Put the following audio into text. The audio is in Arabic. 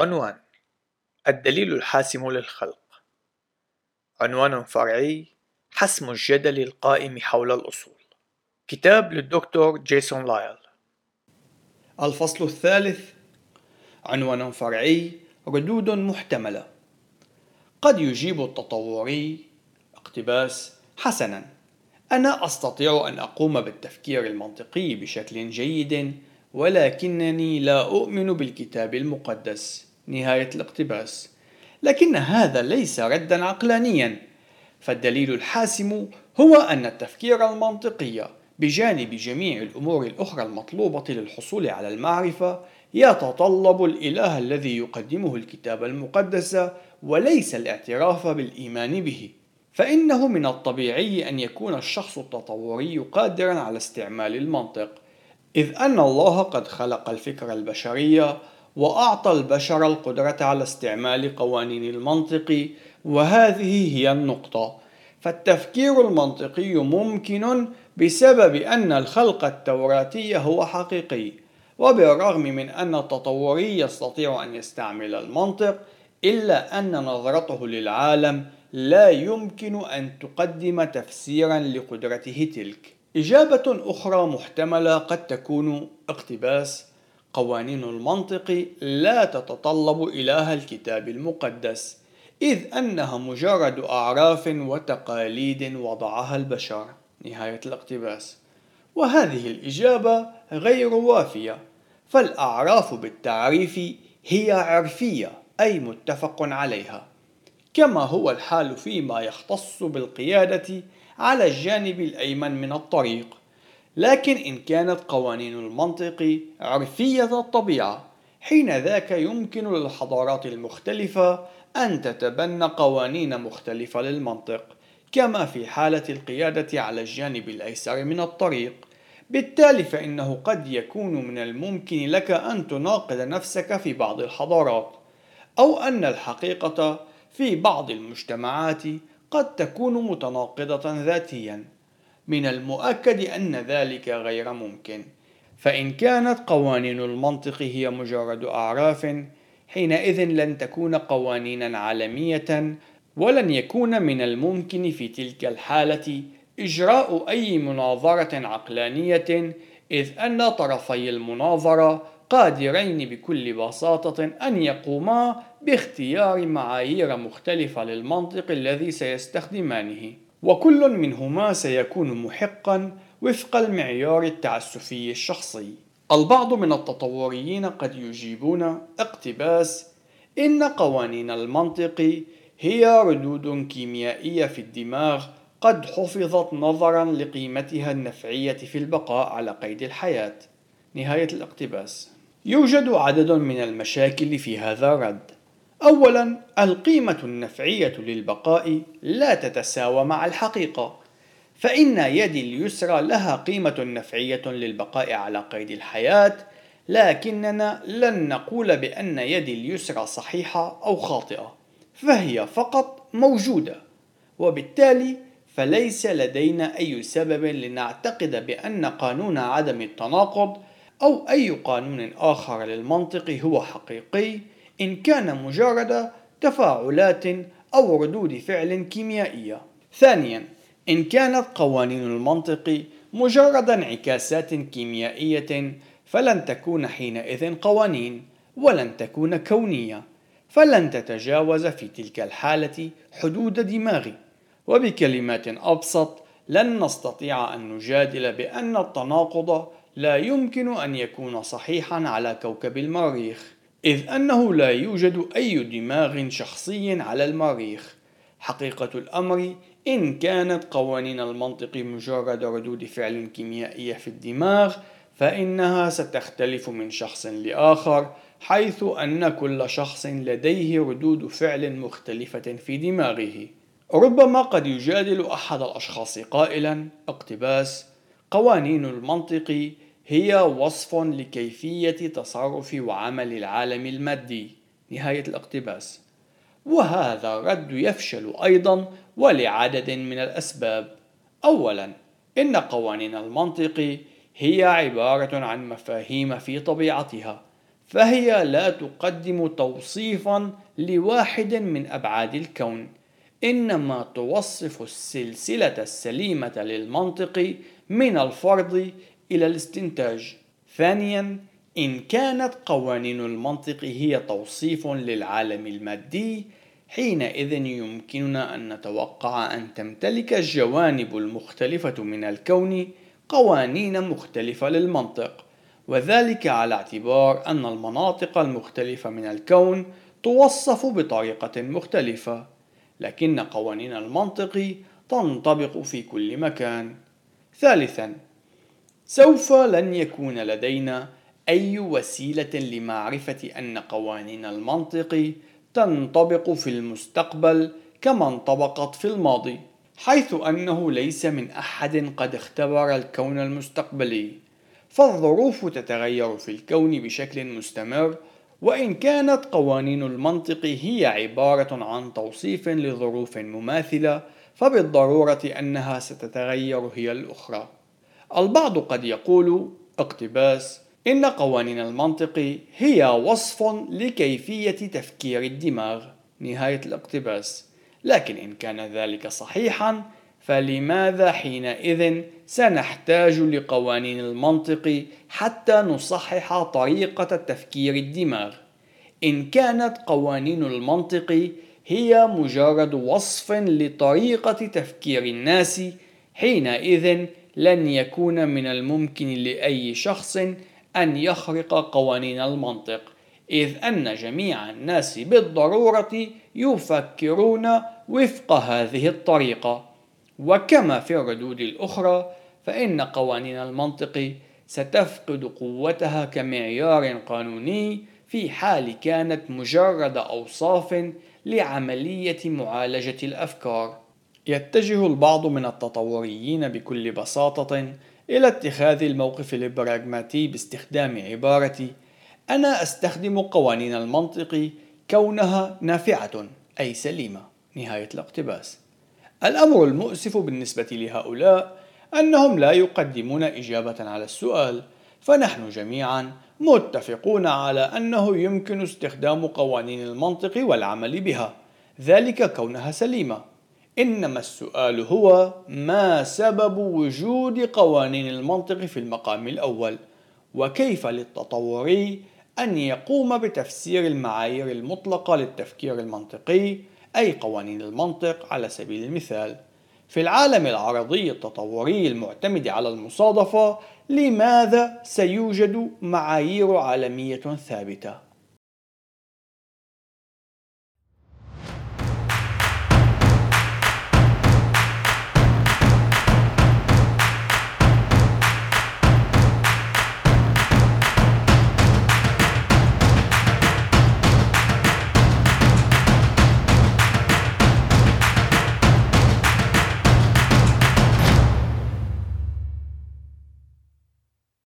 عنوان الدليل الحاسم للخلق. عنوان فرعي حسم الجدل القائم حول الأصول. كتاب للدكتور جيسون لايل. الفصل الثالث عنوان فرعي ردود محتملة. قد يجيب التطوري اقتباس حسنا. أنا أستطيع أن أقوم بالتفكير المنطقي بشكل جيد ولكنني لا أؤمن بالكتاب المقدس. نهاية الاقتباس. لكن هذا ليس ردا عقلانيا. فالدليل الحاسم هو أن التفكير المنطقي بجانب جميع الأمور الأخرى المطلوبة للحصول على المعرفة يتطلب الإله الذي يقدمه الكتاب المقدس وليس الاعتراف بالإيمان به. فإنه من الطبيعي أن يكون الشخص التطوري قادرا على استعمال المنطق. إذ أن الله قد خلق الفكر البشري وأعطى البشر القدرة على استعمال قوانين المنطق وهذه هي النقطة. فالتفكير المنطقي ممكن بسبب أن الخلق التوراتي هو حقيقي وبالرغم من أن التطوري يستطيع أن يستعمل المنطق إلا أن نظرته للعالم لا يمكن أن تقدم تفسيرا لقدرته تلك. إجابة أخرى محتملة قد تكون اقتباس قوانين المنطق لا تتطلب إله الكتاب المقدس إذ أنها مجرد أعراف وتقاليد وضعها البشر. نهاية الاقتباس. وهذه الإجابة غير وافية فالأعراف بالتعريف هي عرفية أي متفق عليها. كما هو الحال فيما يختص بالقيادة على الجانب الأيمن من الطريق. لكن إن كانت قوانين المنطق عرفية الطبيعة حين ذاك يمكن للحضارات المختلفة أن تتبنى قوانين مختلفة للمنطق كما في حالة القيادة على الجانب الأيسر من الطريق. بالتالي فإنه قد يكون من الممكن لك أن تناقض نفسك في بعض الحضارات أو أن الحقيقة في بعض المجتمعات قد تكون متناقضة ذاتيا. من المؤكد أن ذلك غير ممكن. فإن كانت قوانين المنطق هي مجرد أعراف حينئذ لن تكون قوانينا عالمية ولن يكون من الممكن في تلك الحالة إجراء أي مناظرة عقلانية إذ أن طرفي المناظرة قادرين بكل بساطة أن يقوما باختيار معايير مختلفة للمنطق الذي سيستخدمانه. وكل منهما سيكون محقا وفق المعيار التعسفي الشخصي. البعض من التطوريين قد يجيبون اقتباس إن قوانين المنطق هي ردود كيميائية في الدماغ قد حفظت نظرا لقيمتها النفعية في البقاء على قيد الحياة. نهاية الاقتباس. يوجد عدد من المشاكل في هذا الرد. أولا القيمة النفعية للبقاء لا تتساوى مع الحقيقة فإن يدي اليسرى لها قيمة نفعية للبقاء على قيد الحياة لكننا لن نقول بأن يدي اليسرى صحيحة أو خاطئة فهي فقط موجودة. وبالتالي فليس لدينا أي سبب لنعتقد بأن قانون عدم التناقض أو أي قانون آخر للمنطق هو حقيقي إن كان مجرد تفاعلات أو ردود فعل كيميائية. ثانيا، إن كانت قوانين المنطق مجرد انعكاسات كيميائية فلن تكون حينئذ قوانين ولن تكون كونية فلن تتجاوز في تلك الحالة حدود دماغي وبكلمات أبسط لن نستطيع أن نجادل بأن التناقض لا يمكن أن يكون صحيحا على كوكب المريخ إذ أنه لا يوجد أي دماغ شخصي على المريخ. حقيقة الأمر إن كانت قوانين المنطق مجرد ردود فعل كيميائية في الدماغ فإنها ستختلف من شخص لآخر حيث أن كل شخص لديه ردود فعل مختلفة في دماغه. ربما قد يجادل أحد الأشخاص قائلا اقتباس قوانين المنطق هي وصف لكيفية تصرف وعمل العالم المادي. نهاية الاقتباس. وهذا الرد يفشل أيضا ولعدد من الأسباب. أولا إن قوانين المنطق هي عبارة عن مفاهيم في طبيعتها فهي لا تقدم توصيفا لواحد من أبعاد الكون. إنما توصف السلسلة السليمة للمنطق من الفرض إلى الاستنتاج. ثانيا إن كانت قوانين المنطق هي توصيف للعالم المادي حينئذ يمكننا أن نتوقع أن تمتلك الجوانب المختلفة من الكون قوانين مختلفة للمنطق وذلك على اعتبار أن المناطق المختلفة من الكون توصف بطريقة مختلفة لكن قوانين المنطق تنطبق في كل مكان. ثالثا سوف لن يكون لدينا أي وسيلة لمعرفة أن قوانين المنطق تنطبق في المستقبل كما انطبقت في الماضي حيث أنه ليس من أحد قد اختبر الكون المستقبلي. فالظروف تتغير في الكون بشكل مستمر وإن كانت قوانين المنطق هي عبارة عن توصيف لظروف مماثلة فبالضرورة أنها ستتغير هي الأخرى. البعض قد يقول اقتباس إن قوانين المنطق هي وصف لكيفية تفكير الدماغ نهاية الاقتباس. لكن إن كان ذلك صحيحا فلماذا حينئذ سنحتاج لقوانين المنطق حتى نصحح طريقة تفكير الدماغ؟ إن كانت قوانين المنطق هي مجرد وصف لطريقة تفكير الناس حينئذ لن يكون من الممكن لأي شخص أن يخرق قوانين المنطق إذ أن جميع الناس بالضرورة يفكرون وفق هذه الطريقة وكما في الردود الأخرى فإن قوانين المنطق ستفقد قوتها كمعيار قانوني في حال كانت مجرد أوصاف لعملية معالجة الأفكار. يتجه البعض من التطوريين بكل بساطة إلى اتخاذ الموقف البراغماتي باستخدام عبارة أنا أستخدم قوانين المنطق كونها نافعة أي سليمة. نهاية الاقتباس. الأمر المؤسف بالنسبة لهؤلاء أنهم لا يقدمون إجابة على السؤال فنحن جميعا متفقون على أنه يمكن استخدام قوانين المنطق والعمل بها ذلك كونها سليمة. إنما السؤال هو ما سبب وجود قوانين المنطق في المقام الأول وكيف للتطوري أن يقوم بتفسير المعايير المطلقة للتفكير المنطقي أي قوانين المنطق على سبيل المثال في العالم العرضي التطوري المعتمد على المصادفة لماذا سيوجد معايير عالمية ثابتة؟